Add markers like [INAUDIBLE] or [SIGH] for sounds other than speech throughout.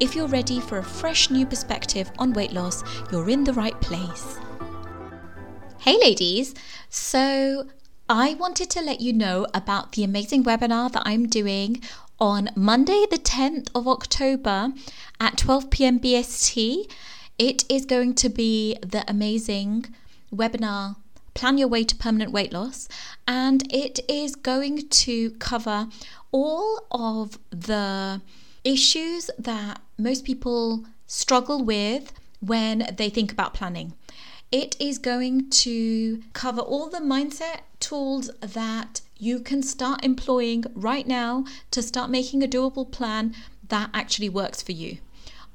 If you're ready for a fresh new perspective on weight loss, you're in the right place. Hey, ladies! So, I wanted to let you know about the amazing webinar that I'm doing on Monday, the 10th of October at 12 pm BST. It is going to be the amazing webinar Plan Your Way to Permanent Weight Loss, and it is going to cover all of the issues that most people struggle with when they think about planning. It is going to cover all the mindset tools that you can start employing right now to start making a doable plan that actually works for you.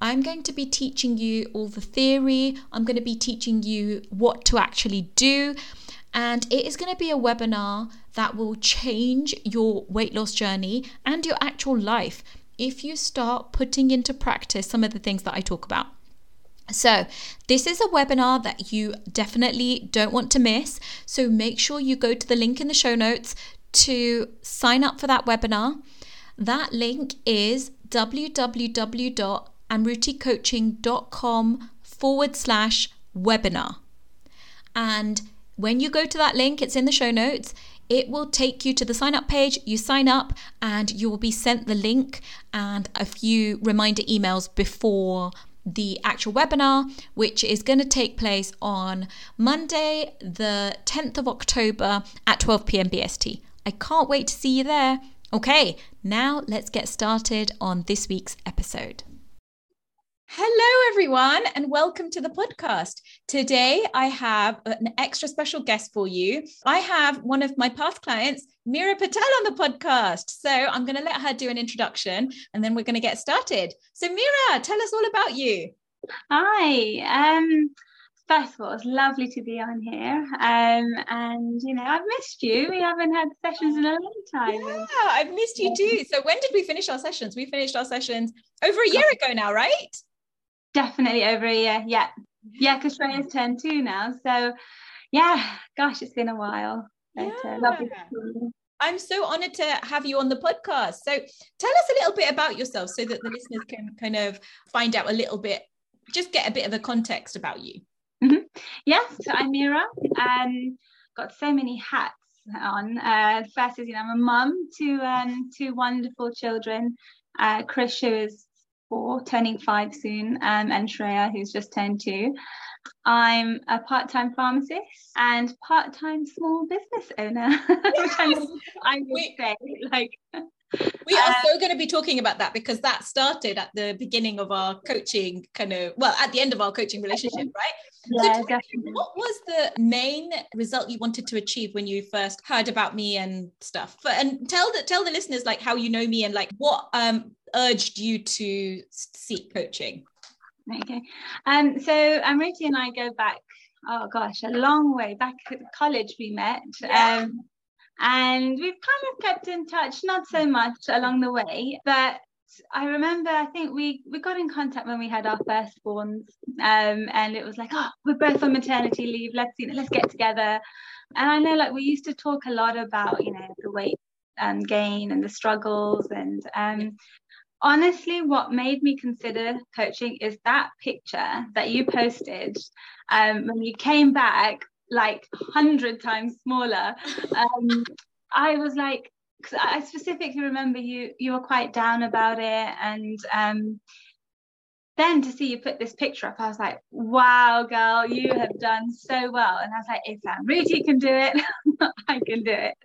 I'm going to be teaching you all the theory, I'm going to be teaching you what to actually do, and it is going to be a webinar that will change your weight loss journey and your actual life if you start putting into practice some of the things that I talk about. So, this is a webinar that you definitely don't want to miss. So, make sure you go to the link in the show notes to sign up for that webinar. That link is www.amruticoaching.com forward slash webinar. And when you go to that link, it's in the show notes it will take you to the sign up page. You sign up and you will be sent the link and a few reminder emails before the actual webinar, which is going to take place on Monday, the 10th of October at 12 pm BST. I can't wait to see you there. Okay, now let's get started on this week's episode. Hello, everyone, and welcome to the podcast. Today, I have an extra special guest for you. I have one of my past clients, Mira Patel, on the podcast. So I'm going to let her do an introduction and then we're going to get started. So, Mira, tell us all about you. Hi. Um, first of all, it's lovely to be on here. Um, and you know, I've missed you. We haven't had sessions in a long time. Yeah, I've missed you too. So when did we finish our sessions? We finished our sessions over a year ago now, right? Definitely over a year. Yeah. Yeah, because Shreya's turned two now. So yeah, gosh, it's been a while. But, uh, yeah. Uh, I'm so honored to have you on the podcast. So tell us a little bit about yourself so that the listeners can kind of find out a little bit, just get a bit of a context about you. Mm-hmm. Yes, so I'm Mira. Um, got so many hats on. Uh, first is, you know, I'm a mum to um, two wonderful children. Uh, Chris, who is four, turning five soon, um, and Shreya, who's just turned two. I'm a part-time pharmacist and part-time small business owner, [LAUGHS] which I, [LAUGHS] I would say, like. We are so going to be talking about that because that started at the beginning of our coaching kind of well at the end of our coaching relationship, right? Yeah, so definitely. What was the main result you wanted to achieve when you first heard about me and stuff? But, and tell the tell the listeners like how you know me and like what um urged you to seek coaching? Okay. Um, so Amruti and I go back, oh gosh, a long way. Back at college we met. Yeah. Um, and we've kind of kept in touch, not so much along the way, but I remember I think we we got in contact when we had our firstborns, um, and it was like, oh, we're both on maternity leave. Let's you know, let's get together. And I know like we used to talk a lot about you know the weight um, gain and the struggles, and um, honestly, what made me consider coaching is that picture that you posted um, when you came back like hundred times smaller. Um, I was like, because I specifically remember you you were quite down about it, and um, then to see you put this picture up, I was like, wow, girl, you have done so well. And I was like, if Rudy can do it, [LAUGHS] I can do it.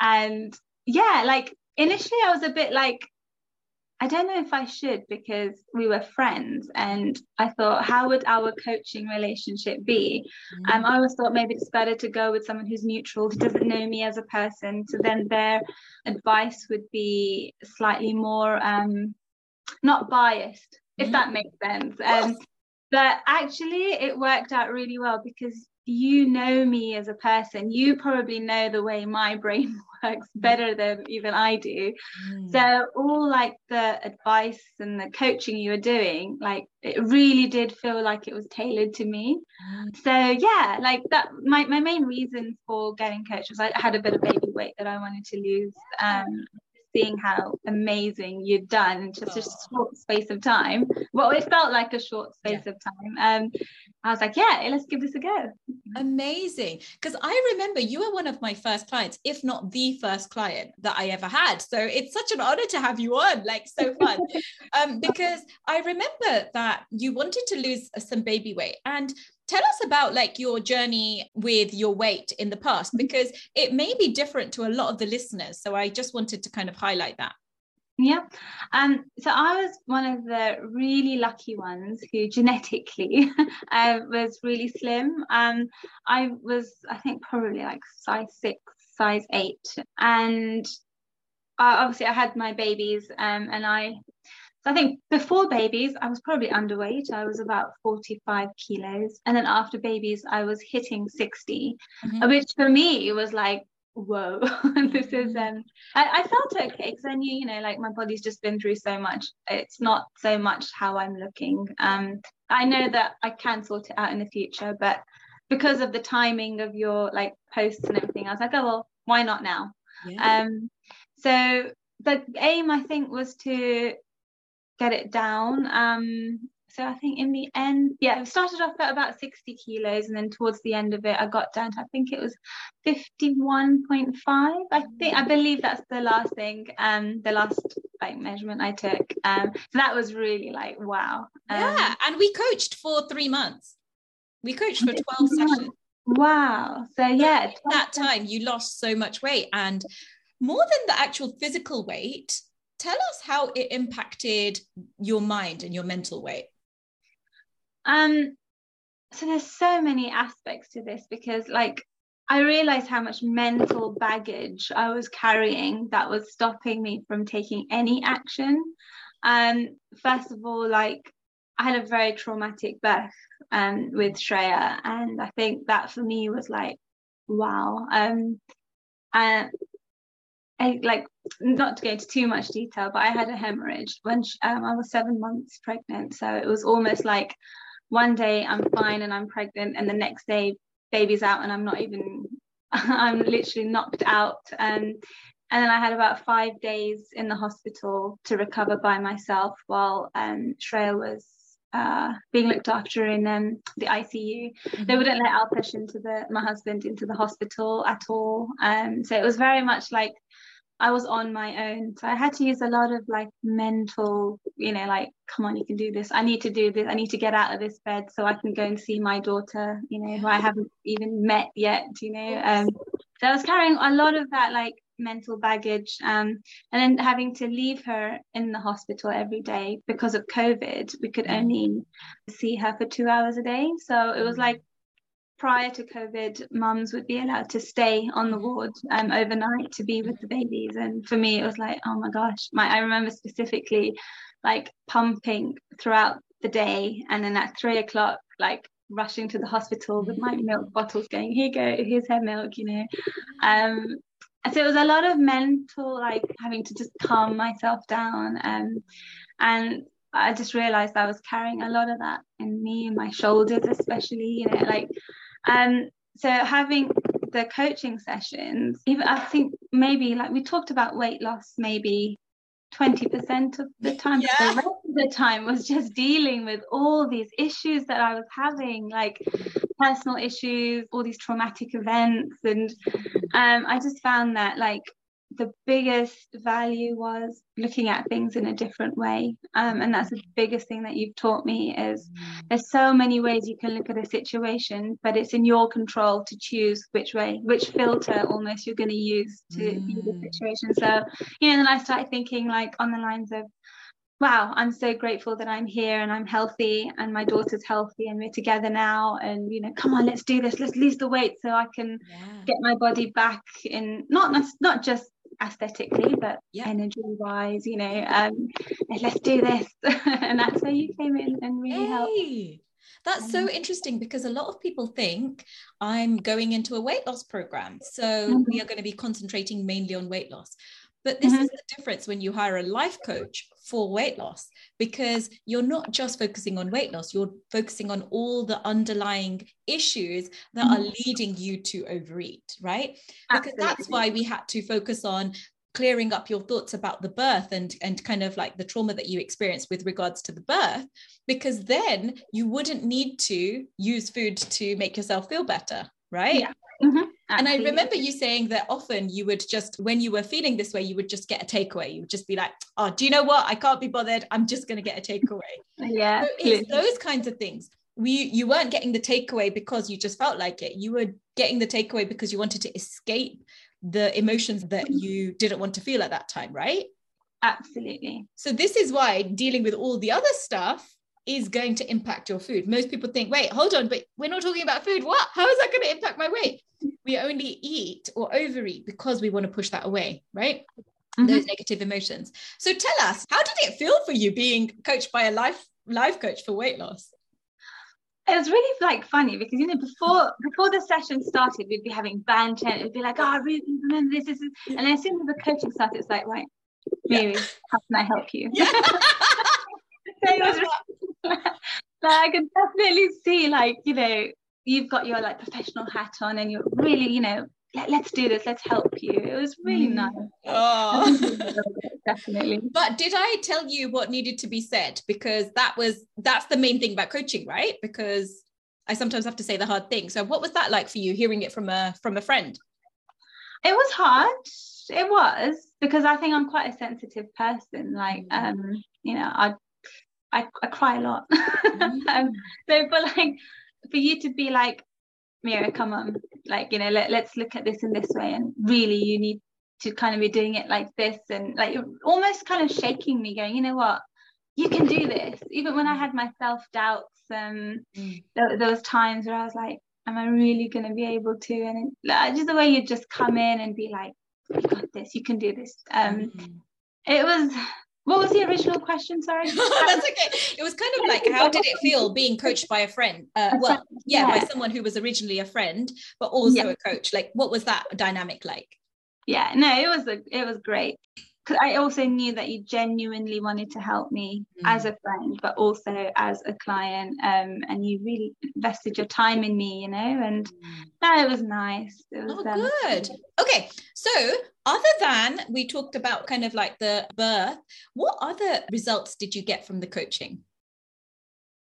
And yeah, like initially I was a bit like, I don't know if I should because we were friends and I thought, how would our coaching relationship be? Mm-hmm. Um, I always thought maybe it's better to go with someone who's neutral, who doesn't know me as a person. So then their advice would be slightly more um, not biased, mm-hmm. if that makes sense. Um, but actually it worked out really well because you know me as a person you probably know the way my brain [LAUGHS] works better than even i do mm. so all like the advice and the coaching you were doing like it really did feel like it was tailored to me mm. so yeah like that my, my main reason for getting coached was i had a bit of baby weight that i wanted to lose um seeing how amazing you'd done in just a short space of time. Well, it felt like a short space yeah. of time. Um, I was like, yeah, let's give this a go. Amazing. Because I remember you were one of my first clients, if not the first client that I ever had. So it's such an honor to have you on, like so fun. [LAUGHS] um, because I remember that you wanted to lose some baby weight. And tell us about like your journey with your weight in the past mm-hmm. because it may be different to a lot of the listeners so i just wanted to kind of highlight that. Yeah. Um so i was one of the really lucky ones who [LAUGHS] genetically uh, was really slim. Um i was i think probably like size six size eight and uh, obviously i had my babies um and i I think before babies, I was probably underweight. I was about 45 kilos. And then after babies, I was hitting 60, mm-hmm. which for me was like, whoa, [LAUGHS] this is, um, I, I felt okay because I knew, you know, like my body's just been through so much. It's not so much how I'm looking. Um, I know that I can sort it out in the future, but because of the timing of your like posts and everything, I was like, oh, well, why not now? Yeah. Um, so the aim, I think, was to get it down. Um, so I think in the end, yeah, it started off at about 60 kilos, and then towards the end of it, I got down to I think it was 51.5. I think I believe that's the last thing, um, the last like measurement I took. Um, so that was really like wow. Um, yeah, and we coached for three months. We coached for 12 sessions. Wow. So yeah, that time you lost so much weight, and more than the actual physical weight, tell us how it impacted your mind and your mental weight um so there's so many aspects to this because like I realized how much mental baggage I was carrying that was stopping me from taking any action. Um, first of all, like I had a very traumatic birth um, with Shreya, and I think that for me was like, wow. Um, and I, like not to go into too much detail, but I had a hemorrhage when she, um, I was seven months pregnant. So it was almost like one day I'm fine and I'm pregnant, and the next day baby's out and I'm not even, [LAUGHS] I'm literally knocked out. Um, and then I had about five days in the hospital to recover by myself while um, Shreya was uh, being looked after in um, the ICU. Mm-hmm. They wouldn't let Alpesh into the my husband into the hospital at all. Um, so it was very much like I was on my own. So I had to use a lot of like mental, you know, like, come on, you can do this. I need to do this. I need to get out of this bed so I can go and see my daughter, you know, who I haven't even met yet, you know. Um, so I was carrying a lot of that like mental baggage. Um, and then having to leave her in the hospital every day because of COVID, we could mm. only see her for two hours a day. So it was like prior to COVID, mums would be allowed to stay on the ward um, overnight to be with the babies. And for me, it was like, oh my gosh, my I remember specifically like pumping throughout the day, and then at three o'clock, like rushing to the hospital with my milk bottles, going, here you go, here's her milk, you know. Um, so it was a lot of mental, like having to just calm myself down, um, and I just realized I was carrying a lot of that in me, in my shoulders, especially, you know, like um, so having the coaching sessions, even I think maybe like we talked about weight loss, maybe 20% of the time, yeah. the rest of the time was just dealing with all these issues that I was having, like personal issues, all these traumatic events. And um, I just found that like the biggest value was looking at things in a different way um, and that's the biggest thing that you've taught me is mm. there's so many ways you can look at a situation but it's in your control to choose which way which filter almost you're going to use to mm. view the situation so you know then i started thinking like on the lines of wow i'm so grateful that i'm here and i'm healthy and my daughter's healthy and we're together now and you know come on let's do this let's lose the weight so i can yeah. get my body back in not not just aesthetically but yeah. energy wise you know um let's do this [LAUGHS] and that's where you came in and really hey. helped That's so interesting because a lot of people think I'm going into a weight loss program. So mm-hmm. we are going to be concentrating mainly on weight loss. But this mm-hmm. is the difference when you hire a life coach for weight loss because you're not just focusing on weight loss, you're focusing on all the underlying issues that mm-hmm. are leading you to overeat, right? Because that's why we had to focus on clearing up your thoughts about the birth and and kind of like the trauma that you experienced with regards to the birth because then you wouldn't need to use food to make yourself feel better right yeah. Mm-hmm. And I remember you saying that often you would just, when you were feeling this way, you would just get a takeaway. You would just be like, oh, do you know what? I can't be bothered. I'm just going to get a takeaway. [LAUGHS] yeah. So it's those kinds of things. We, you weren't getting the takeaway because you just felt like it. You were getting the takeaway because you wanted to escape the emotions that mm-hmm. you didn't want to feel at that time, right? Absolutely. So this is why dealing with all the other stuff is going to impact your food. Most people think, wait, hold on, but we're not talking about food. What? How is that going to impact my weight? We only eat or overeat because we want to push that away, right? Mm-hmm. Those negative emotions. So tell us, how did it feel for you being coached by a life life coach for weight loss? it was really like funny because you know before before the session started we'd be having banter it'd be like oh I really remember this, this, this. and as soon as the coaching started it's like right Mary yeah. how can I help you yeah. [LAUGHS] so really, [LAUGHS] I can definitely see like you know you've got your like professional hat on and you're really you know let, us do this let's help you. It was really mm. nice. Oh. definitely. [LAUGHS] But did i tell you what needed to be said? Because that was that's the main thing about coaching right? Because i sometimes have to say the hard thing. So what was that like for you hearing it from a from a friend? It was hard. It was because i think i'm quite a sensitive person. Like mm. um you know i i, I cry a lot [LAUGHS] mm. um, so but like for you to be like Mira, come on, like, you know, let, let's look at this in this way. And really, you need to kind of be doing it like this and like almost kind of shaking me, going, you know what, you can do this. Even when I had my self doubts, um, mm. there, there, was times where I was like, am I really going to be able to? And it, like, just the way you just come in and be like, you got this, you can do this. Um, mm. It was what was the original question? Sorry. [LAUGHS] That's okay. It was kind of like, how did it feel being coached by a friend? Uh, well, yeah, by someone who was originally a friend, but also yeah. a coach. Like, what was that dynamic like? Yeah, no, it was a, it was great. I also knew that you genuinely wanted to help me mm. as a friend, but also as a client. Um, and you really invested your time in me, you know, and mm. no, it was nice. It was, oh, um, good. Okay. So, other than we talked about kind of like the birth, what other results did you get from the coaching?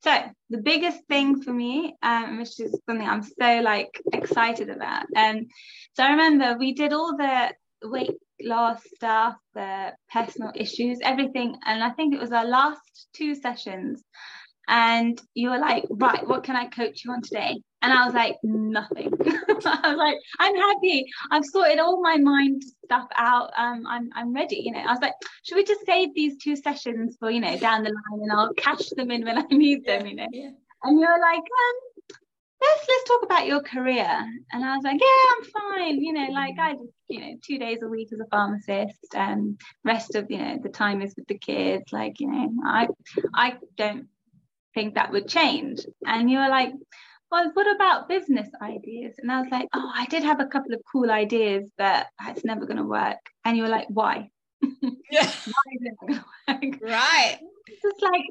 So the biggest thing for me, um, which is something I'm so like excited about, um, so I remember we did all the weight loss stuff, the personal issues, everything. And I think it was our last two sessions. And you were like, right, what can I coach you on today? And I was like, nothing. [LAUGHS] I was like, I'm happy. I've sorted all my mind stuff out. Um, I'm I'm ready. You know, I was like, should we just save these two sessions for, you know, down the line and I'll cash them in when I need them, you know? Yeah. And you're like, um, let's let's talk about your career. And i was like yeah i'm fine. You know like i just you know two days a week as a pharmacist and rest of you know the time is with the kids like you know i i don't think that would change. And you were like well what about business ideas? And i was like oh i did have a couple of cool ideas but it's never going to work. And you were like why? [LAUGHS] Yeah. Why is it going to work? Right. It's just like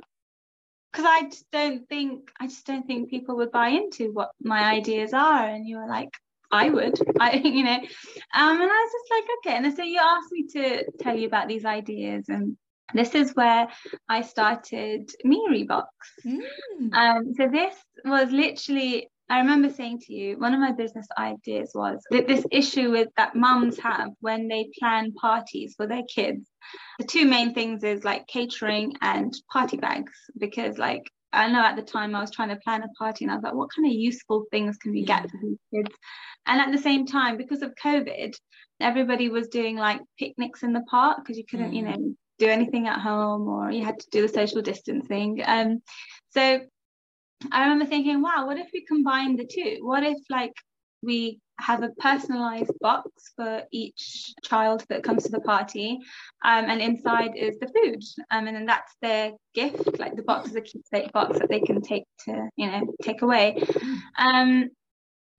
because I just don't think I just don't think people would buy into what my ideas are. And you were like, I would, [LAUGHS] I you know, um, and I was just like, okay. And so you asked me to tell you about these ideas, and this is where I started Miri Box. Mm. Um, so this was literally I remember saying to you, one of my business ideas was that this issue with that mums have when they plan parties for their kids. The two main things is like catering and party bags, because like I know at the time I was trying to plan a party and I was like, what kind of useful things can we get for these kids? And at the same time, because of COVID, everybody was doing like picnics in the park because you couldn't, mm. you know, do anything at home or you had to do the social distancing. Um, so I remember thinking, wow, what if we combine the two? What if like we have a personalized box for each child that comes to the party um, and inside is the food um, and then that's their gift like the box is a keepsake box that they can take to you know take away um,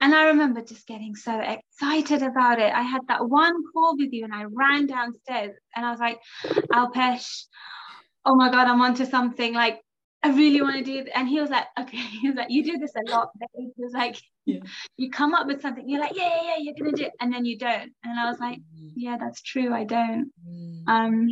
and I remember just getting so excited about it. I had that one call with you and I ran downstairs and I was like, Alpesh, oh my God, I'm onto something. Like, I really want to do it. And he was like, okay. [LAUGHS] He was like, you do this a lot. He was like, yeah. you come up with something. You're like, yeah, yeah, yeah, you're going to do it. And then you don't. And I was like, mm. yeah, that's true. I don't. Mm. Um,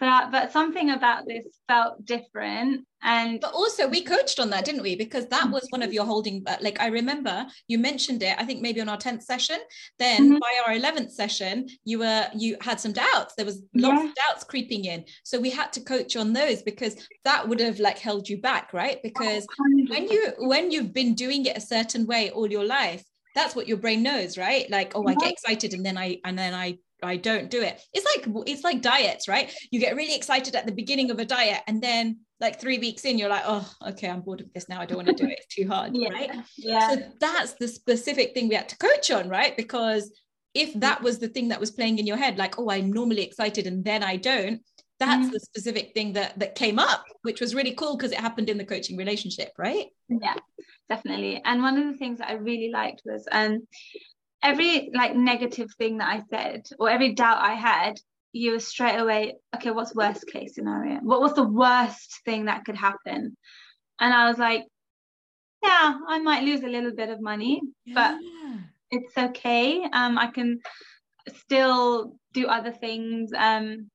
but but something about this felt different and but also we coached on that didn't we? Because that was one of your holding uh, like i remember you mentioned it i think maybe on our 10th session. Then mm-hmm. by our 11th session you were you had some doubts. There was lots yeah. of doubts creeping in. So we had to coach on those because that would have like held you back right? Because when you when you've been doing it a certain way all your life that's what your brain knows right? Like oh i get excited and then i and then i I don't do it. It's like it's like diets, right? You get really excited at the beginning of a diet, and then like three weeks in, you're like, oh, okay, I'm bored of this now. I don't want to do it. It's too hard, yeah. right? Yeah. So that's the specific thing we had to coach on, right? Because if that was the thing that was playing in your head, like, oh, I'm normally excited and then I don't, that's mm-hmm. the specific thing that that came up, which was really cool because it happened in the coaching relationship, right? Yeah, definitely. And one of the things that I really liked was um every like negative thing that I said or every doubt I had, you were straight away, okay, what's worst case scenario? What was the worst thing that could happen? And I was like, yeah, I might lose a little bit of money, yeah. but it's okay. Um, I can still do other things. Um,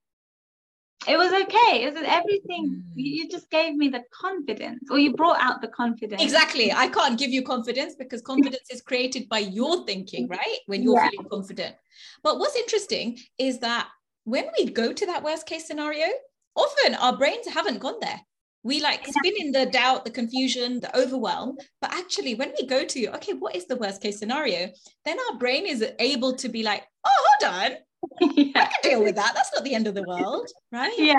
it was okay. It was everything. Mm. You just gave me the confidence, or you brought out the confidence. Exactly. I can't give you confidence because confidence is created by your thinking, right? When you're yeah. feeling confident. But what's interesting is that when we go to that worst case scenario, often our brains haven't gone there. We like spin in the doubt, the confusion, the overwhelm. But actually, when we go to, okay, what is the worst case scenario? Then our brain is able to be like, oh, hold on yeah. [LAUGHS] I can deal with that. That's not the end of the world, right? Yeah.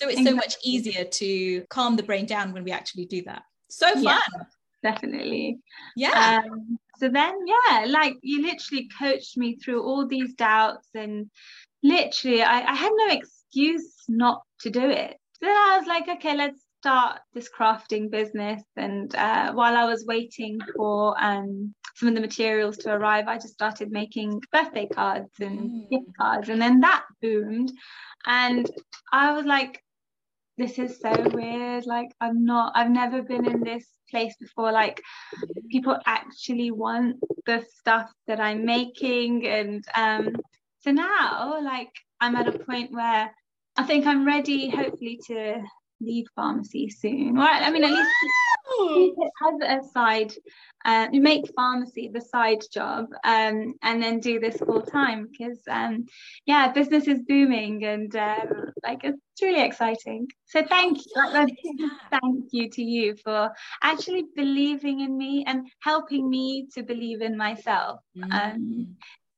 So it's exactly. so much easier to calm the brain down when we actually do that. So fun. Yeah, definitely. Yeah. Um, so then, yeah, like you literally coached me through all these doubts, and literally, I, I had no excuse not to do it. Then I was like, okay, let's start this crafting business. And uh, while I was waiting for um, some of the materials to arrive, I just started making birthday cards and mm. gift cards. And then that boomed. And I was like, this is so weird. Like, I'm not, I've never been in this place before. Like, people actually want the stuff that I'm making. And um, so now, like, I'm at a point where I think I'm ready, hopefully, to leave pharmacy soon. Right? I mean, at least keep it as a side, uh, make pharmacy the side job, um, and then do this full time because, um, yeah, business is booming and um, like it's really exciting. So thank you, like, thank you to you for actually believing in me and helping me to believe in myself. Mm.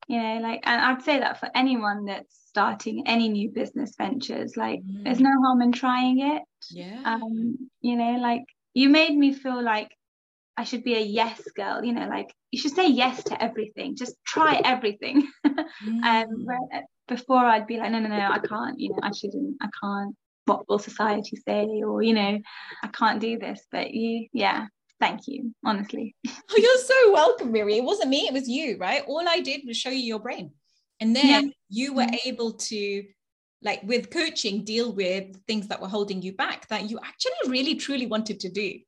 Um, you know, like, and I'd say that for anyone that's starting any new business ventures, like, mm. there's no harm in trying it. Yeah. Um, you know, like you made me feel like I should be a yes girl, you know, like you should say yes to everything, just try everything. [LAUGHS] Mm. um, before I'd be like, no, no, no, I can't, you know, I shouldn't, I can't. What will society say? Or, you know, I can't do this. But you, yeah, thank you, honestly. Oh, you're so welcome, Miri. It wasn't me, it was you, right? All I did was show you your brain. And then yeah. you were mm-hmm. able to like with coaching deal with things that were holding you back that you actually really truly wanted to do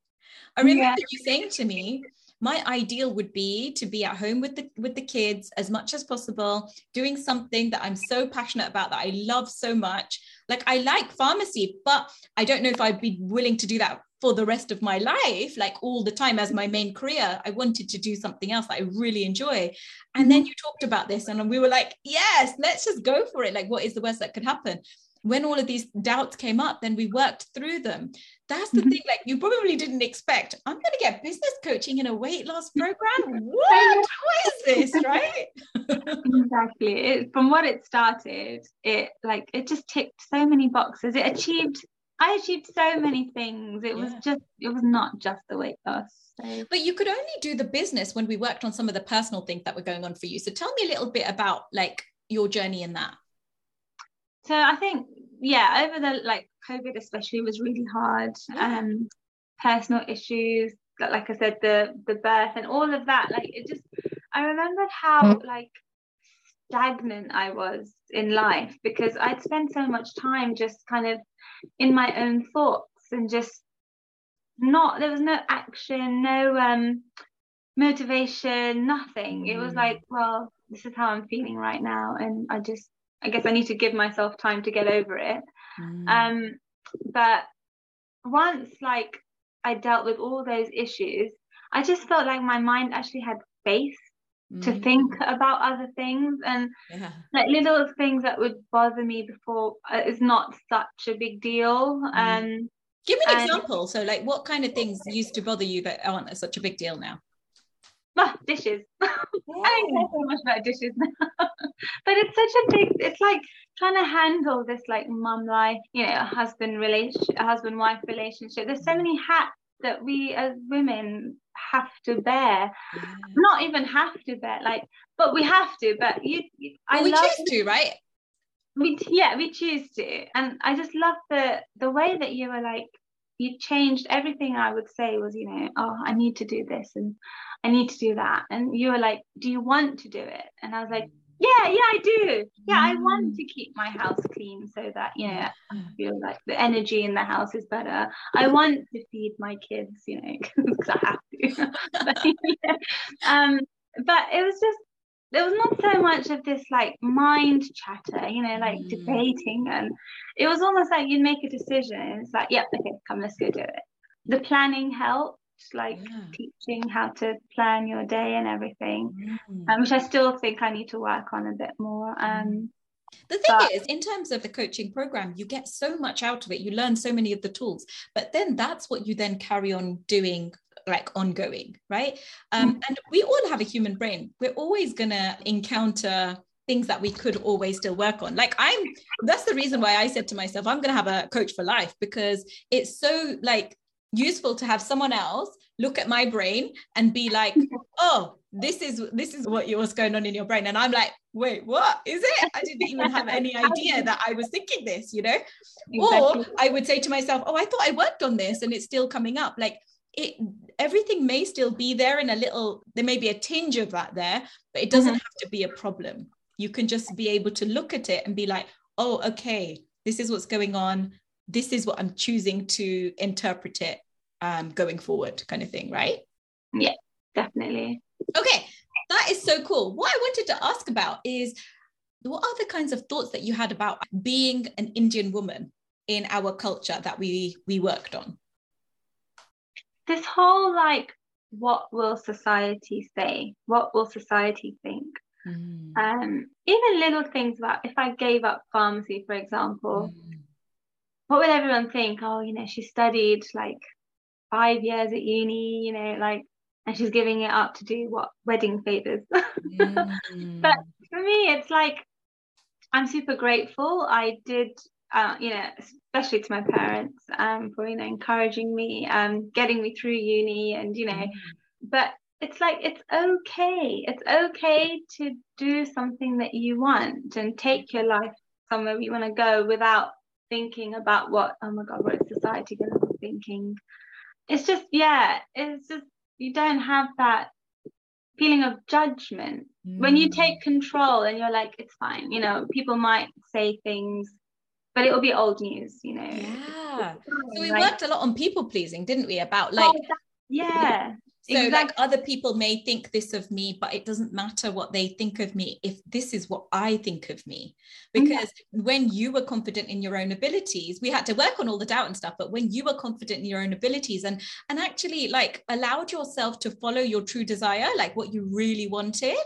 i remember yeah. you saying to me my ideal would be to be at home with the with the kids as much as possible doing something that i'm so passionate about that i love so much like i like pharmacy but i don't know if i'd be willing to do that for the rest of my life, like all the time as my main career. I wanted to do something else that I really enjoy. And then mm-hmm. you talked about this, and we were like, yes, let's just go for it. Like, what is the worst that could happen? When all of these doubts came up, then we worked through them. That's the mm-hmm. thing, like, you probably didn't expect. I'm going to get business coaching in a weight loss [LAUGHS] program. [LAUGHS] What? what is this, [LAUGHS] right? exactly. It, from what it started, it like it just ticked so many boxes. It achieved I achieved so many things. It yeah. was just, it was not just the weight loss. So. But you could only do the business when we worked on some of the personal things that were going on for you. So tell me a little bit about like your journey in that. So I think, yeah, over the like COVID especially was really hard. Yeah. Um, personal issues, like I said, the the birth and all of that. Like it just, I remembered how mm. like stagnant I was in life because I'd spent so much time just kind of in my own thoughts and just not there was no action, no um motivation, nothing. It was like, mm. well, this is how I'm feeling right now and I just I guess I need to give myself time to get over it. Mm. Um but once like I dealt with all those issues, I just felt like my mind actually had space to mm. think about other things and yeah. like little things that would bother me before uh, is not such a big deal mm. um give me an and, example so like what kind of things used to bother you that aren't such a big deal now well, dishes. Yeah. [LAUGHS] I don't care so much about dishes now. [LAUGHS] but it's such a big it's like trying to handle this like mum life, you know, husband relation husband wife relationship. There's so many hats that we as women have to bear. Yeah. not even have to bear like but we have to but you, well, I we choose to right? We yeah we choose to and I just love the the way that you were like you changed everything I would say was you know oh I need to do this and I need to do that and you were like do you want to do it? And I was like yeah yeah i do yeah i want mm. to keep my house clean so that you know i feel like the energy in the house is better i want to feed my kids you know [LAUGHS] because i have to [LAUGHS] but, yeah. um but it was just there was not so much of this like mind chatter you know like mm. debating and it was almost like you'd make a decision it's like yep okay come let's go do it the planning helped like yeah. teaching how to plan your day and everything, mm. um, which I still think I need to work on a bit more. Mm. Um, the thing but, is, in terms of the coaching program, you get so much out of it. You learn so many of the tools, but then that's what you then carry on doing like ongoing, right? Um, mm. And we all have a human brain. We're always going to encounter things that we could always still work on. Like I'm, that's the reason why I said to myself, I'm going to have a coach for life because it's so like useful to have someone else look at my brain and be like [LAUGHS] oh this is this is what what's going on in your brain. And i'm like wait what is it? I didn't even have any [LAUGHS] idea that i was thinking this you know? Exactly. or i would say to myself oh i thought i worked on this and it's still coming up. Like it everything may still be there in a little there may be a tinge of that there but it doesn't mm-hmm. have to be a problem. You can just be able to look at it and be like oh okay this is what's going on this is what I'm choosing to interpret it um, going forward, kind of thing, right? Yeah, definitely. Okay, that is so cool. What I wanted to ask about is what are the kinds of thoughts that you had about being an Indian woman in our culture that we we worked on? This whole like, what will society say? What will society think? Mm. Um, even little things about if I gave up pharmacy, for example, mm what would everyone think? Oh, you know, she studied like five years at uni, you know, like, and she's giving it up to do what wedding favors. [LAUGHS] mm. But for me, it's like I'm super grateful. I did, uh, you know, especially to my parents um, for you know encouraging me, um, getting me through uni, and you know, mm. but it's like it's okay. It's okay to do something that you want and take your life somewhere you want to go without thinking about what oh my god what is society going to be thinking it's just yeah it's just you don't have that feeling of judgment mm. when you take mm. control and you're like it's fine you know people might say things but it will be old news you know yeah so we like, worked a lot on people pleasing didn't we about like oh, yeah so like other people may think this of me but it doesn't matter what they think of me if this is what i think of me because yeah. when you were confident in your own abilities we had to work on all the doubt and stuff but when you were confident in your own abilities and and actually like allowed yourself to follow your true desire like what you really wanted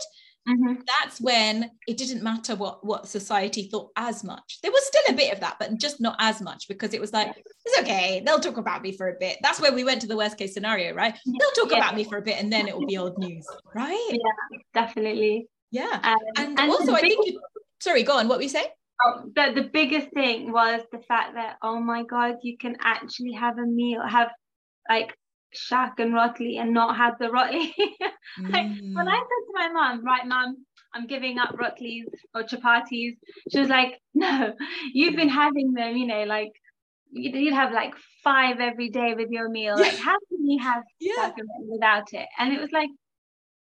Mm-hmm. That's when it didn't matter what what society thought as much. There was still a bit of that, but just not as much because it was like it's okay. They'll talk about me for a bit. That's where we went to the worst case scenario, right? They'll talk yeah. about me for a bit, and then it will be old news, right? Yeah, definitely. Yeah, um, and, and, also I think. You, sorry, go on. What we say? Oh, the, the biggest thing was the fact that oh my god, you can actually have a meal, have like shak and rotli and not have the rotli. [LAUGHS] like mm. when I said to my mom, right, mom, I'm giving up rotlis or chapatis, she was like, [LAUGHS] no, you've been having them, you know, like you'd have like five every day with your meal. Like, how can you have [LAUGHS] yeah. without it? And it was like,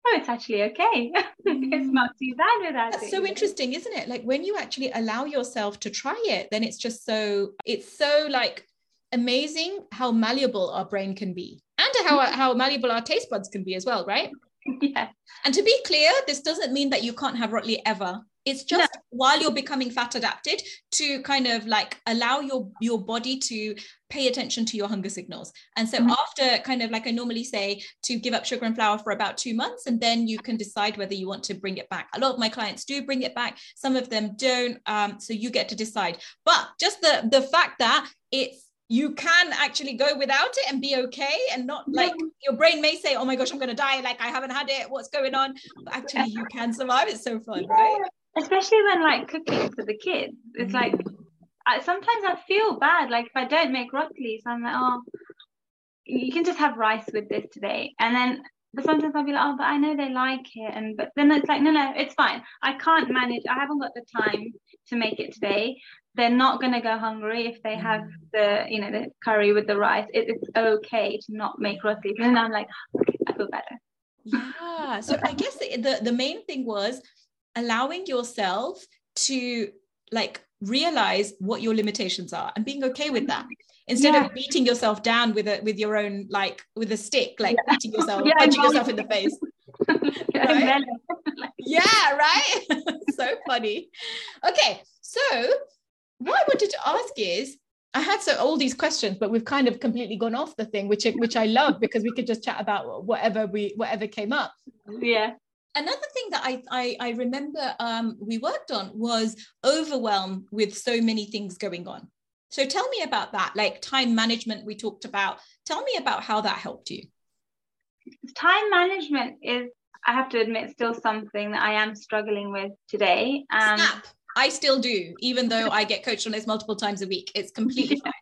oh, it's actually okay. it's not too bad without That's it. so interesting, isn't it? Like when you actually allow yourself to try it, then it's just so, it's so like amazing how malleable our brain can be and how, mm-hmm. how malleable our taste buds can be as well, right? [LAUGHS] Yeah. And to be clear, this doesn't mean that you can't have rotli ever it's just no. while you're becoming fat adapted to kind of like allow your your body to pay attention to your hunger signals and so mm-hmm. after kind of like i normally say to give up sugar and flour for about two months and then you can decide whether you want to bring it back a lot of my clients do bring it back some of them don't um, so you get to decide but just the the fact that it's you can actually go without it and be okay and not like your brain may say oh my gosh i'm going to die. Like i haven't had it. What's going on? But actually you can survive. It's so fun right? Especially when like cooking for the kids. It's like mm. I, sometimes i feel bad. Like if i don't make rotli so i'm like oh you can just have rice with this today. And then but sometimes I'll be like, oh, but I know they like it, and but then it's like, no, no, it's fine. I can't manage. I haven't got the time to make it today. They're not gonna go hungry if they have mm. the, you know, the curry with the rice. It, it's okay to not make roti. And I'm like, okay, I feel better. Yeah. So I guess the the main thing was allowing yourself to like realize what your limitations are and being okay with that instead yeah. of beating yourself down with a with your own like with a stick like yeah. beating yourself [LAUGHS] yeah, punching yourself in the face right? [LAUGHS] yeah right [LAUGHS] so funny okay so what i wanted to ask is I had so all these questions, but we've kind of completely gone off the thing, which which I love because we could just chat about whatever we whatever came up. Yeah another thing that I, I, I remember um, we worked on was overwhelm with so many things going on. So tell me about that, like time management we talked about. Tell me about how that helped you. Time management is, I have to admit, still something that I am struggling with today. Um, Snap. I still do, even though I get coached on this multiple times a week. It's completely [LAUGHS] fine.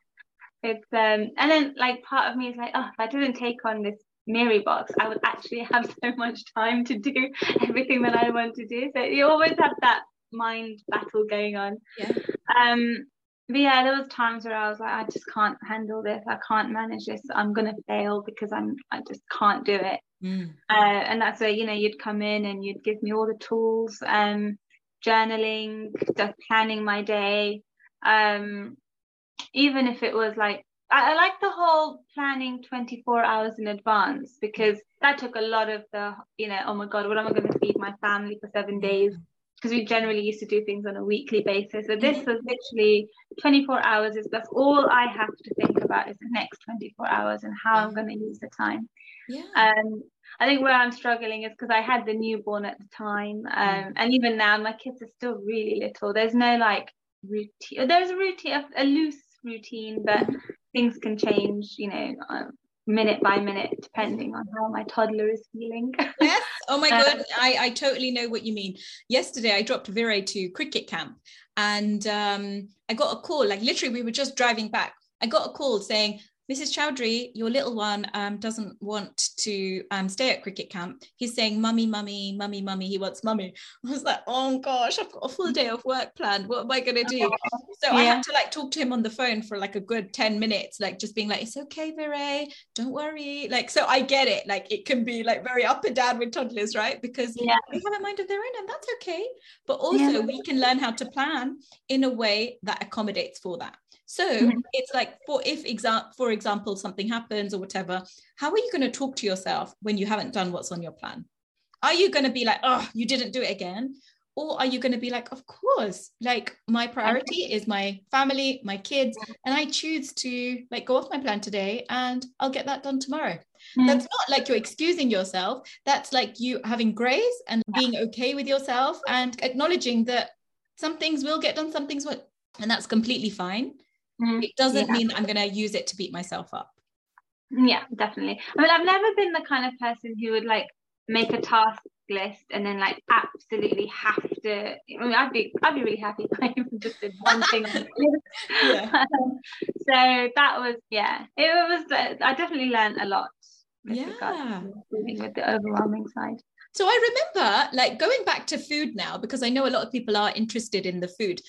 It's um, and then like part of me is like, oh, if I didn't take on this Miri box, I would actually have so much time to do everything that I want to do. So you always have that mind battle going on. Yeah. Um, but yeah, there was times where I was like, I just can't handle this. I can't manage this. I'm gonna fail because I'm I just can't do it. Mm. Uh, and that's where you know you'd come in and you'd give me all the tools, um, journaling, just planning my day. Um, even if it was like I, I like the whole planning 24 hours in advance because that took a lot of the, you know, oh my God, what am I going to feed my family for seven days? Because we generally used to do things on a weekly basis. So this was literally 24 hours is that's all I have to think about is the next 24 hours and how I'm going to use the time. Yeah. Um, I think where I'm struggling is because I had the newborn at the time, um, mm. and even now my kids are still really little. There's no like routine. There's a routine, a, a loose routine, but things can change, you know, uh, minute by minute, depending on how my toddler is feeling. [LAUGHS] yes. Oh my God. Um, I, I totally know what you mean. Yesterday, I dropped Vire to cricket camp and um, I got a call, like literally, we were just driving back. I got a call saying, Mrs. Chowdhury, your little one um, doesn't want to um, stay at cricket camp. He's saying, mummy, mummy, mummy, mummy. He wants mummy. [LAUGHS] I was like, oh gosh, I've got a full day of work planned. What am I going to do? [LAUGHS] So yeah. I had to like talk to him on the phone for like a good 10 minutes, like just being like, it's okay, Vire, don't worry. Like, so I get it. Like it can be like very up and down with toddlers, right? Because yeah. they have a mind of their own and that's okay. But also yeah. we can learn how to plan in a way that accommodates for that. So mm-hmm. it's like for if exa- for example something happens or whatever, how are you going to talk to yourself when you haven't done what's on your plan? Are you going to be like, oh, you didn't do it again? Or are you going to be like, of course, like my priority is my family, my kids, and I choose to like go off my plan today and I'll get that done tomorrow. Mm. That's not like you're excusing yourself. That's like you having grace and being okay with yourself and acknowledging that some things will get done, some things won't. And that's completely fine. Mm-hmm. It doesn't yeah. mean that I'm going to use it to beat myself up. Yeah, definitely. I mean, I've never been the kind of person who would like make a task list and then like absolutely have to I mean I'd be I'd be really happy [LAUGHS] if I even just did one thing on the [LAUGHS] list. Yeah. [LAUGHS] so that was yeah it was uh, I definitely learned a lot yeah with the overwhelming side so I remember like going back to food now because I know a lot of people are interested in the food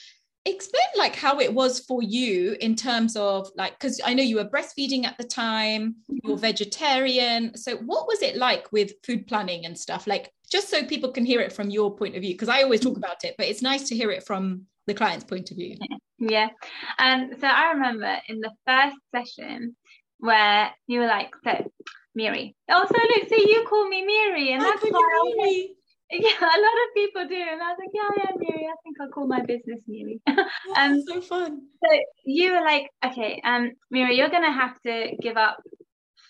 explain like how it was for you in terms of like because i know you were breastfeeding at the time you're mm-hmm. vegetarian. So what was it like with food planning and stuff? Like just so people can hear it from your point of view because i always talk about it but it's nice to hear it from the client's point of view. [LAUGHS] Yeah. And um, so i remember in the first session where you were like so Miri. Oh, so look, so you call me Miri, and that's why I yeah, [LAUGHS] a lot of people do. And I was like, yeah, yeah, Miri. I think I'll call my business Miri. [LAUGHS] um, so fun. So you were like, okay, um, Miri, you're gonna have to give up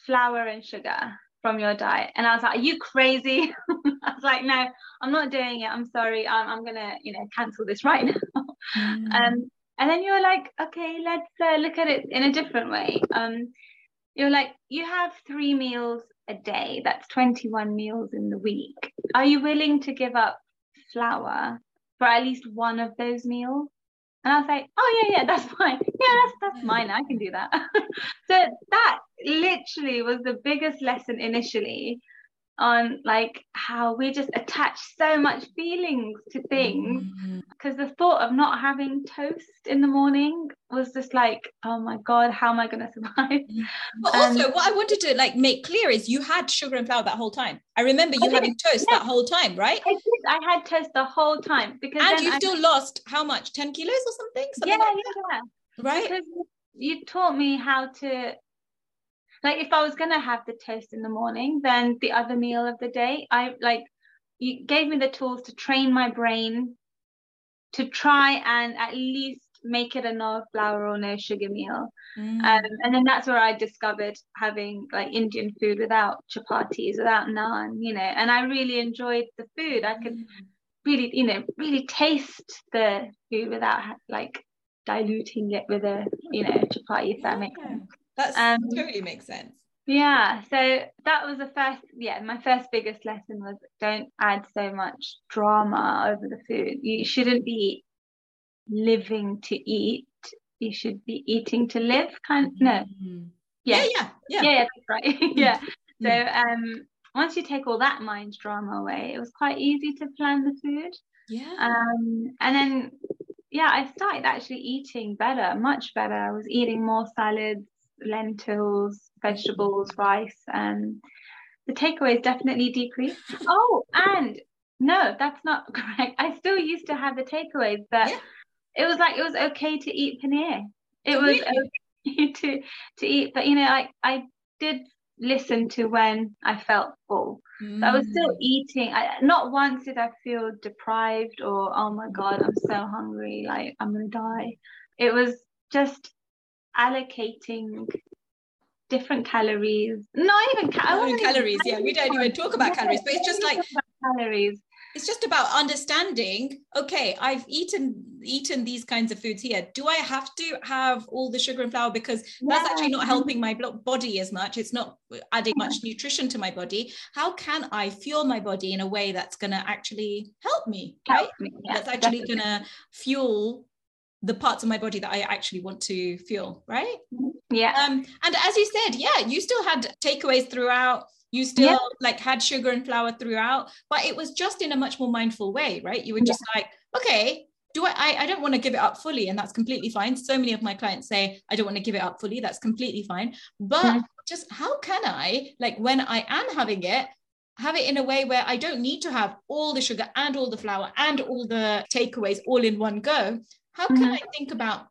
flour and sugar from your diet. And I was like, are you crazy? [LAUGHS] I was like, no, I'm not doing it. I'm sorry. I'm, I'm gonna, you know, cancel this right now. Mm. Um, and then you were like, okay, let's uh, look at it in a different way. Um, you're like, you have three meals a day. That's 21 meals in the week. Are you willing to give up flour for at least one of those meals? And I was like, oh yeah, yeah, that's fine. Yeah, that's that's mm. mine. I can do that. [LAUGHS] so that literally was the biggest lesson initially on like how we just attach so much feelings to things. Because mm-hmm. the thought of not having toast in the morning was just like oh my god how am i going [LAUGHS] to survive? Mm-hmm. but um, also what i wanted to like make clear is you had sugar and flour that whole time. I remember you I having toast yeah. that whole time right? I, did. I had toast the whole time because and you still lost how much? 10 kilos or something, something yeah like yeah right? Because you taught me how to like if I was gonna have the toast in the morning, then the other meal of the day, I like you gave me the tools to train my brain to try and at least make it a no flour or no sugar meal. Mm. Um, and then that's where I discovered having like Indian food without chapatis, without naan, you know, and I really enjoyed the food. I could mm. really, you know, really taste the food without like diluting it with a, you know, chapati, if that makes sense. That um, totally makes sense. Yeah. So that was the first, yeah, my first biggest lesson was don't add so much drama over the food. You shouldn't be living to eat. You should be eating to live, kind of. No. Mm-hmm. Yeah. Yeah. Yeah. Yeah. yeah that's right. [LAUGHS] yeah. So um, once you take all that mind drama away, it was quite easy to plan the food. Yeah. Um, and then yeah, I started actually eating better, much better. I was eating more salads, lentils, vegetables, rice. Um, the takeaway is definitely decreased. [LAUGHS] Oh, and no, that's not [LAUGHS] correct. I still used to have the takeaways, but yeah. it was like it was okay to eat paneer. It was okay [LAUGHS] to to eat, but you know, like I did listen to when I felt full. Mm. So I was still mm. eating. I, not once did I feel deprived or oh my god, I'm so hungry, like I'm gonna die. It was just allocating different calories. Not even ca- oh, calories. Yeah, we don't even talk about calories, but it's just like calories. It's just about understanding. Okay, I've eaten eaten these kinds of foods here. Do I have to have all the sugar and flour because yeah. that's actually not helping my body as much? It's not adding much nutrition to my body. How can I fuel my body in a way that's going to actually help me? Right? Help me. Yeah, that's actually going to fuel the parts of my body that I actually want to feel, right? Yeah. Um, and as you said, yeah, you still had takeaways throughout. You still yeah. like had sugar and flour throughout, but it was just in a much more mindful way, right? You were just yeah. like, okay, do I, I, I don't want to give it up fully, and that's completely fine. So many of my clients say, I don't want to give it up fully. That's completely fine. But mm-hmm. just how can I, like when I am having it, have it in a way where I don't need to have all the sugar and all the flour and all the takeaways all in one go. How can mm-hmm. I think about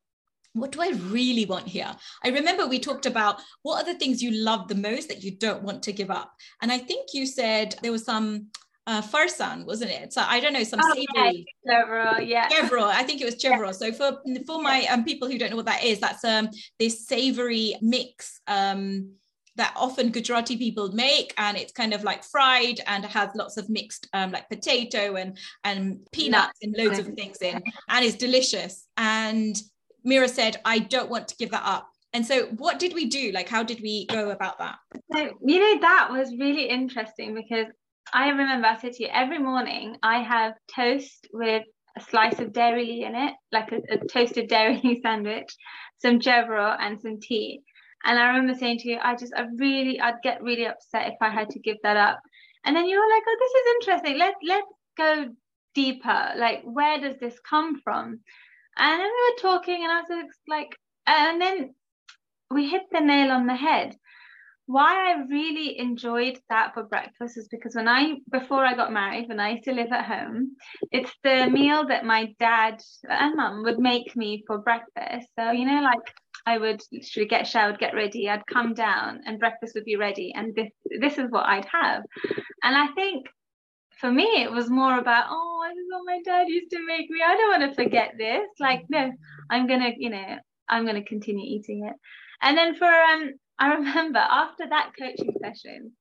what do I really want here? I remember we talked about what are the things you love the most that you don't want to give up. And I think you said there was some uh, farsan, wasn't it? So I don't know, some oh, savory. Yeah, yeah. Chevro, I think it was chevro. Yeah. So for for my um, people who don't know what that is, that's um this savory mix um that often Gujarati people make, and it's kind of like fried and has lots of mixed um, like potato and and peanuts and loads of things in, and it's delicious. And Mira said, "I don't want to give that up." And so, what did we do? Like, how did we go about that? So, you know, that was really interesting because I remember I said to you every morning I have toast with a slice of dairy in it, like a, a toasted dairy [LAUGHS] sandwich, some Chevro and some tea. And I remember saying to you, I just, I really, I'd get really upset if I had to give that up. And then you were like, oh, this is interesting. Let's let's go deeper. Like, where does this come from? And then we were talking, and I was like, and then we hit the nail on the head why I really enjoyed that for breakfast is because when I before I got married, when I used to live at home, it's the meal that my dad and mum would make me for breakfast. So you know, like I would literally get showered, get ready, I'd come down, and breakfast would be ready, and this this is what I'd have. And I think for me, it was more about, oh, this is what my dad used to make me. I don't want to forget this. Like, no, I'm gonna, you know, I'm gonna continue eating it. And then for um I remember after that coaching session,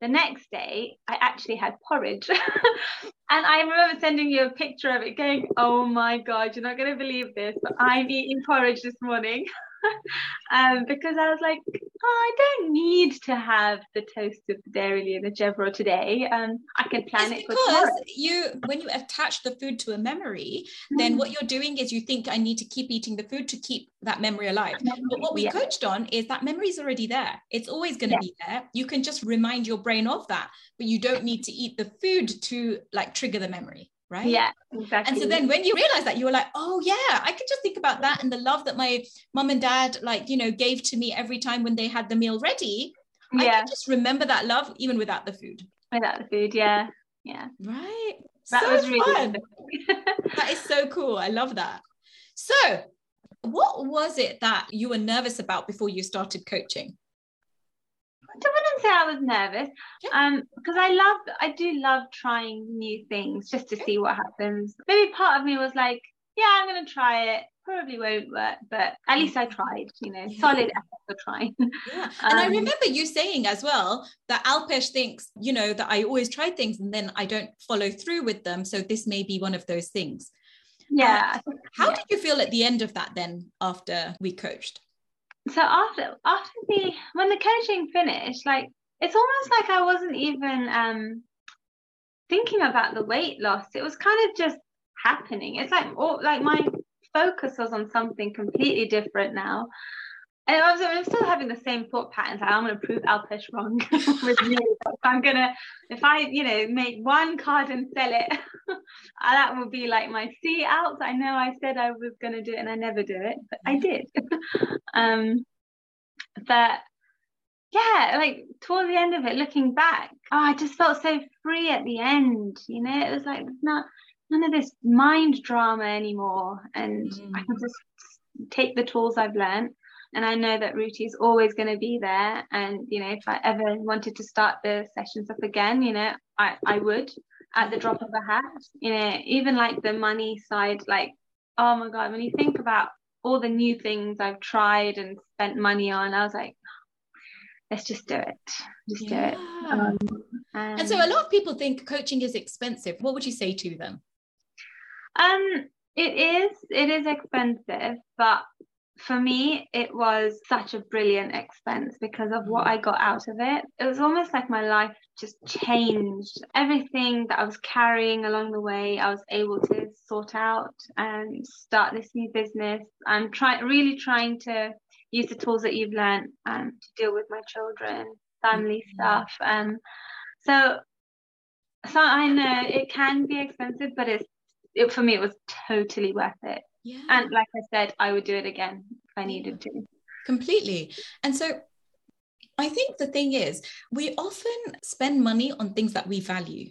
the next day I actually had porridge. [LAUGHS] and I remember sending you a picture of it going, Oh my God, you're not going to believe this, but I'm eating porridge this morning. [LAUGHS] [LAUGHS] um, because I was like, oh, I don't need to have the toast of the dairy and the Chevro today. Um, I can plan it's it because you, when you attach the food to a memory, mm. then what you're doing is you think I need to keep eating the food to keep that memory alive. But what we yeah. coached on is that memory is already there. It's always going to yeah. be there. You can just remind your brain of that, but you don't need to eat the food to like trigger the memory right? Yeah, exactly. And so then when you realize that, you were like, oh yeah, I could just think about that and the love that my mom and dad like, you know, gave to me every time when they had the meal ready. Yeah. I can just remember that love even without the food. Without the food, yeah. Yeah. Right. That so was really fun. [LAUGHS] that is so cool. I love that. So what was it that you were nervous about before you started coaching? I wouldn't say I was nervous, um, because I love, I do love trying new things just to see what happens. Maybe part of me was like, yeah, I'm gonna try it. Probably won't work, but at least I tried. You know, yeah. solid effort for trying. Yeah, [LAUGHS] and um, I remember you saying as well that Alpesh thinks, you know, that I always try things and then I don't follow through with them. So this may be one of those things. Yeah. Uh, how yeah. did you feel at the end of that then after we coached? So after after the when the coaching finished like it's almost like i wasn't even um thinking about the weight loss. It was kind of just happening. It's like all like my focus was on something completely different now and I was, I'm still having the same thought patterns. Like, I'm going to prove Alpesh wrong [LAUGHS] with you. I'm going to, if I, you know, make one card and sell it, [LAUGHS] that will be like my see out. I know I said I was going to do it and I never do it, but I did. [LAUGHS] um, but yeah, like towards the end of it, looking back, oh, I just felt so free at the end. You know, it was like not none of this mind drama anymore, and mm. I can just take the tools I've learned and I know that Ruti is always going to be there. And you know, if I ever wanted to start the sessions up again, you know, I I would at the drop of a hat. You know, even like the money side, like oh my god, when you think about all the new things I've tried and spent money on, I was like, let's just do it. Just yeah. do it. Um, and, and so a lot of people think coaching is expensive. What would you say to them? Um, it is. It is expensive, but for me, it was such a brilliant expense because of what mm. I got out of it. It was almost like my life just changed. Everything that I was carrying along the way, I was able to sort out and start this new business. I'm trying, really trying to use the tools that you've learned um, to deal with my children, family mm-hmm. stuff. Um, so, so I know it can be expensive, but it's it, for me, it was totally worth it. Yeah. And like I said, I would do it again if I needed to. Completely. And so I think the thing is, we often spend money on things that we value.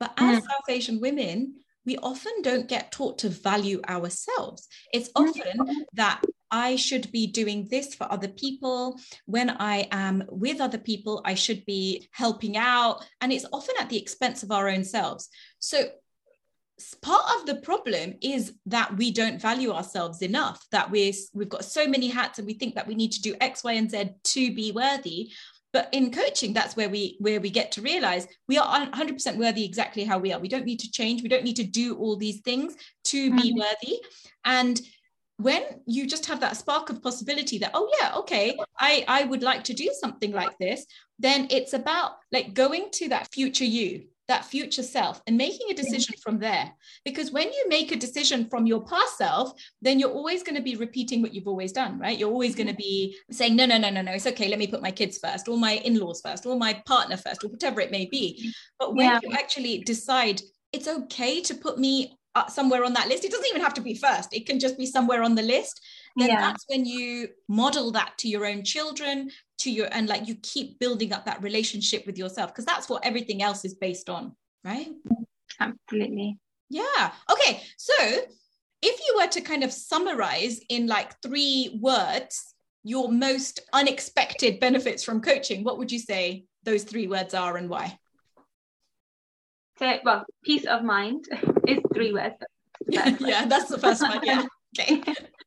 But as mm. South Asian women, we often don't get taught to value ourselves. It's mm. often that I should be doing this for other people. When I am with other people, I should be helping out. And it's often at the expense of our own selves. So part of the problem is that we don't value ourselves enough that we're we've got so many hats and we think that we need to do x y and z to be worthy. But in coaching that's where we where we get to realize we are 100% worthy exactly how we are. We don't need to change. We don't need to do all these things to mm-hmm. be worthy. And when you just have that spark of possibility that oh yeah okay i i would like to do something like this then it's about like going to that future you that future self and making a decision from there. Because when you make a decision from your past self, then you're always going to be repeating what you've always done, right? You're always going to be saying, no, no, no, no, no, it's okay. Let me put my kids first, or my in laws first, or my partner first, or whatever it may be. But when yeah. you actually decide it's okay to put me uh, somewhere on that list, it doesn't even have to be first, it can just be somewhere on the list then yeah. that's when you model that to your own children to your and like you keep building up that relationship with yourself because that's what everything else is based on right? Absolutely. Yeah. Okay so if you were to kind of summarize in like three words your most unexpected benefits from coaching what would you say those three words are and why? So well peace of mind [LAUGHS] is three words. Yeah [LAUGHS] yeah that's the first one yeah. [LAUGHS] Okay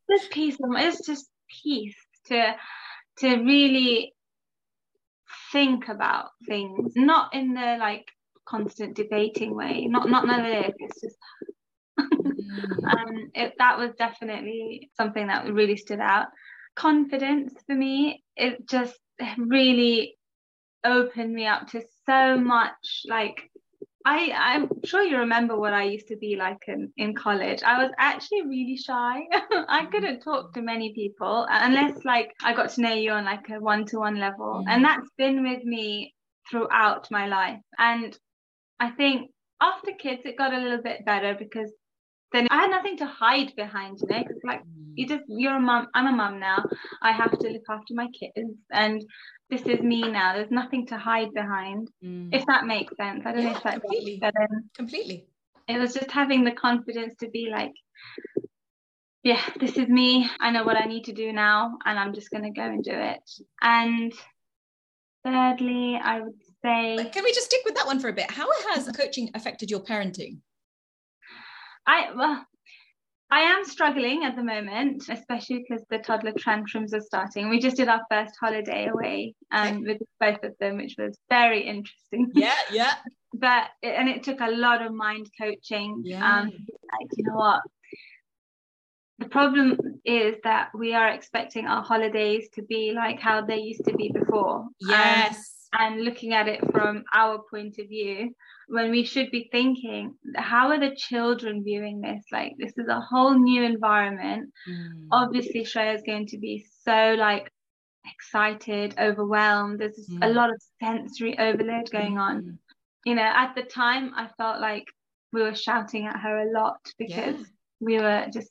just peace it's just peace to to really think about things. Not in the like constant debating way. Not not none of it. It's just mm. [LAUGHS] um it, that was definitely something that really stood out. Confidence for me it just really opened me up to so much like I, I'm sure you remember what I used to be like in, in college. I was actually really shy. [LAUGHS] I mm-hmm. couldn't talk to many people uh, unless like I got to know you on like a one-to-one level. Mm. And that's been with me throughout my life. And I think after kids it got a little bit better because then I had nothing to hide behind, you know, because like you mm-hmm. just you're a mum, I'm a mum now. I have to look after my kids and this is me now. There's nothing to hide behind, mm. if that makes sense. I don't yeah, know if that completely. completely. It was just having the confidence to be like, yeah, this is me. I know what I need to do now, and I'm just going to go and do it. And thirdly, I would say. Can we just stick with that one for a bit? How has coaching affected your parenting? I well, I am struggling at the moment, especially because the toddler tantrums are starting. We just did our first holiday away um, with both of them, which was very interesting. Yeah, yeah. [LAUGHS] but it, and it took a lot of mind coaching. Yeah. Um, like you know what, the problem is that we are expecting our holidays to be like how they used to be before. Yes. And looking at it from our point of view when we should be thinking how are the children viewing this like this is a whole new environment mm. obviously Shreya is going to be so like excited overwhelmed there's mm. a lot of sensory overload going on mm. you know at the time I felt like we were shouting at her a lot because yeah. we were just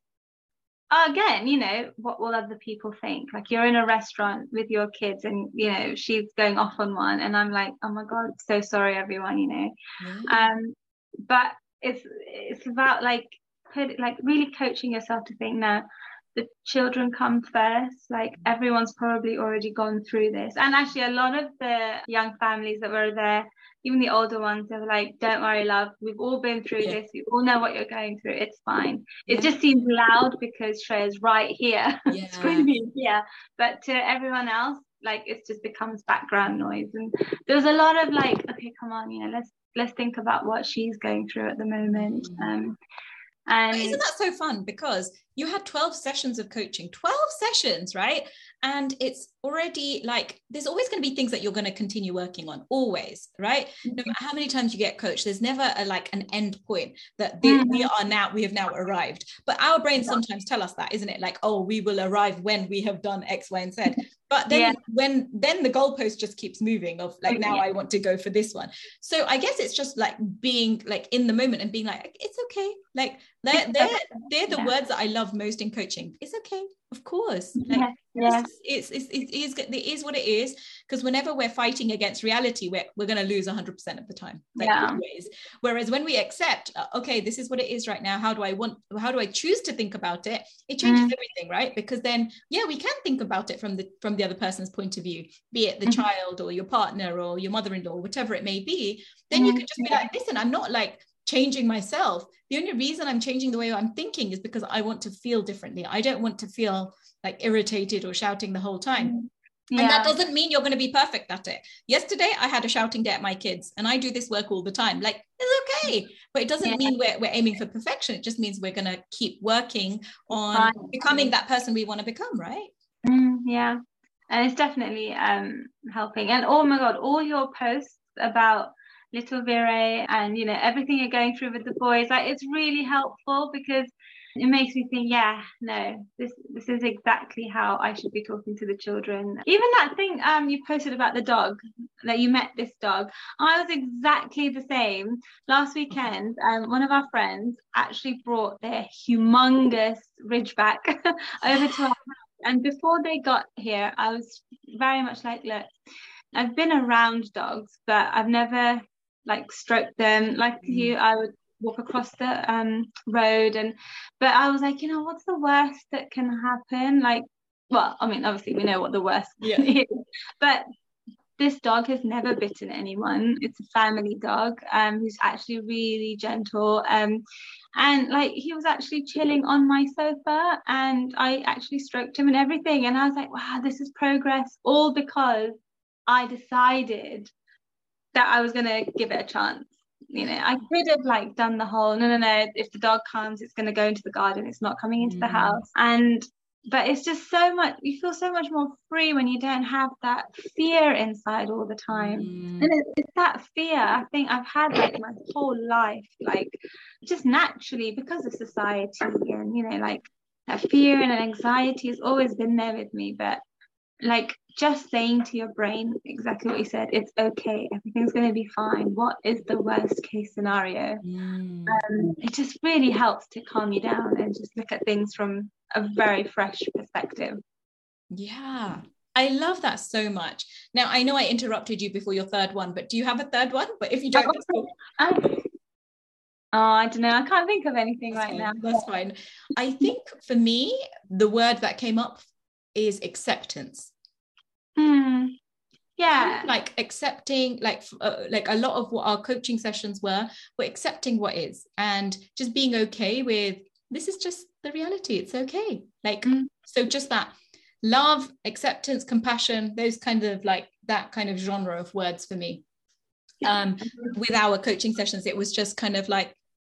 again, you know, what will other people think? Like you're in a restaurant with your kids and, you know, she's going off on one and I'm like, oh my God, so sorry everyone, you know. Mm-hmm. Um, but it's it's about like put like really coaching yourself to think now the children come first like everyone's probably already gone through this and actually a lot of the young families that were there even the older ones they were like don't worry love we've all been through yeah. this we all know what you're going through it's fine. It just seems loud because Shreya's right here. [LAUGHS] Yeah. screaming here. But to everyone else like it just becomes background noise. And there's a lot of like okay come on you know let's let's think about what she's going through at the moment. Mm-hmm. um and isn't that so fun? Because you had 12 sessions of coaching 12 sessions right and it's already like there's always going to be things that you're going to continue working on always right? No mm-hmm. matter how many times you get coached there's never a like an end point that they, mm-hmm. we are now we have now arrived. But our brains sometimes tell us that isn't it? Like oh we will arrive when we have done x y and z. [LAUGHS] But then yeah. when then the goalpost just keeps moving of like now i want to go for this one. So i guess it's just like being like in the moment and being like it's okay like [LAUGHS] they're they're, they're the yeah. words that i love most in coaching it's okay of course like yeah. it's, it's, it's, it, is, it is what it is because whenever we're fighting against reality we're, we're going to lose 100% of the time like yeah. always whereas when we accept uh, okay this is what it is right now how do i want how do i choose to think about it it changes mm. everything right because then yeah we can think about it from the from the other person's point of view be it the mm-hmm. child or your partner or your mother-in-law whatever it may be then mm. you can just be like listen i'm not like changing myself. The only reason I'm changing the way I'm thinking is because I want to feel differently. I don't want to feel like irritated or shouting the whole time. Yeah. And that doesn't mean you're going to be perfect at it. Yesterday, I had a shouting day at my kids, and I do this work all the time. Like, it's okay. But it doesn't yeah. mean we're, we're aiming for perfection. It just means we're going to keep working on right. becoming that person we want to become, right? Mm, yeah. And it's definitely um, helping. And oh my God, all your posts about little Vire and you know everything you're going through with the boys like it's really helpful because it makes me think yeah no this this is exactly how I should be talking to the children. Even that thing um you posted about the dog that you met this dog I was exactly the same. Last weekend um one of our friends actually brought their humongous ridgeback [LAUGHS] over to our house. And before they got here I was very much like look I've been around dogs, but I've never like stroke them like mm. you. I would walk across the um road and but I was like, you know, what's the worst that can happen? Like, well, I mean, obviously we know what the worst [LAUGHS] yeah. is, but this dog has never bitten anyone. It's a family dog, um, who's actually really gentle. Um, and like he was actually chilling on my sofa, and I actually stroked him and everything. And I was like, wow, this is progress, all because I decided that I was gonna give it a chance. You know, I could have like done the whole no, no, no. If the dog comes, it's gonna go into the garden. It's not coming into mm. the house. And but it's just so much. You feel so much more free when you don't have that fear inside all the time. Mm. And it, it's that fear. I think I've had like my whole life, like just naturally because of society and you know, like that fear and anxiety has always been there with me. But like just saying to your brain exactly what you said it's okay everything's going to be fine what is the worst case scenario mm. um, it just really helps to calm you down and just look at things from a very fresh perspective yeah I love that so much. Now I know I interrupted you before your third one, but do you have a third one? But if you don't, um, oh, I don't know. I can't think of anything that's right fine. now. That's fine. I think for me, the word that came up is acceptance. Mm, yeah. Like accepting, like uh, like a lot of what our coaching sessions were, we're accepting what is and just being okay with this is just the reality. It's okay. Like mm. so, just that love, acceptance, compassion, those kind of like that kind of genre of words for me. Um, with our coaching sessions, it was just kind of like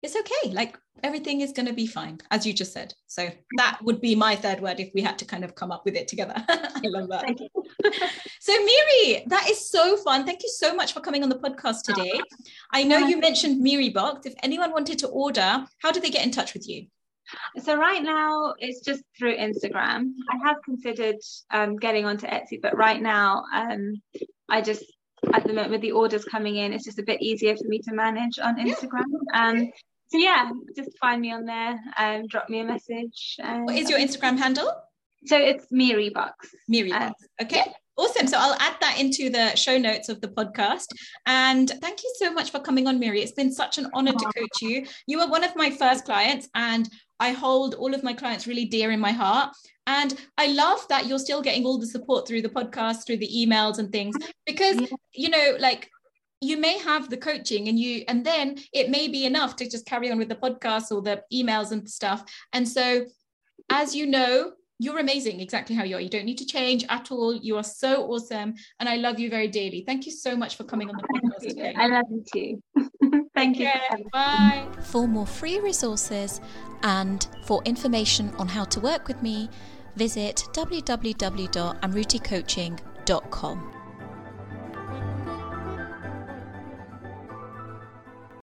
it's okay. Like everything is going to be fine, as you just said. So that would be my third word if we had to kind of come up with it together. [LAUGHS] I love that. [LAUGHS] so, Miri, that is so fun. Thank you so much for coming on the podcast today. I know you mentioned Miri Box. If anyone wanted to order, how do they get in touch with you? So right now it's just through Instagram. I have considered um, getting onto Etsy, but right now um, I just at the moment with the orders coming in, it's just a bit easier for me to manage on Instagram. Um, so yeah, just find me on there and um, drop me a message. what is your Instagram handle? So it's Miri Box. Miri Box. Uh, okay. Yeah. Awesome. So I'll add that into the show notes of the podcast. And thank you so much for coming on, Miri. It's been such an honor to coach you. You are one of my first clients, and I hold all of my clients really dear in my heart. And I love that you're still getting all the support through the podcast, through the emails and things, because, you know, like you may have the coaching and you and then it may be enough to just carry on with the podcast or the emails and stuff. And so as you know you're amazing exactly how you are. You don't need to change at all. You are so awesome and i love you very dearly. Thank you so much for coming on the podcast [LAUGHS] today. i love you too. [LAUGHS] Thank you bye. For more free resources and for information on how to work with me visit www.amruticoaching.com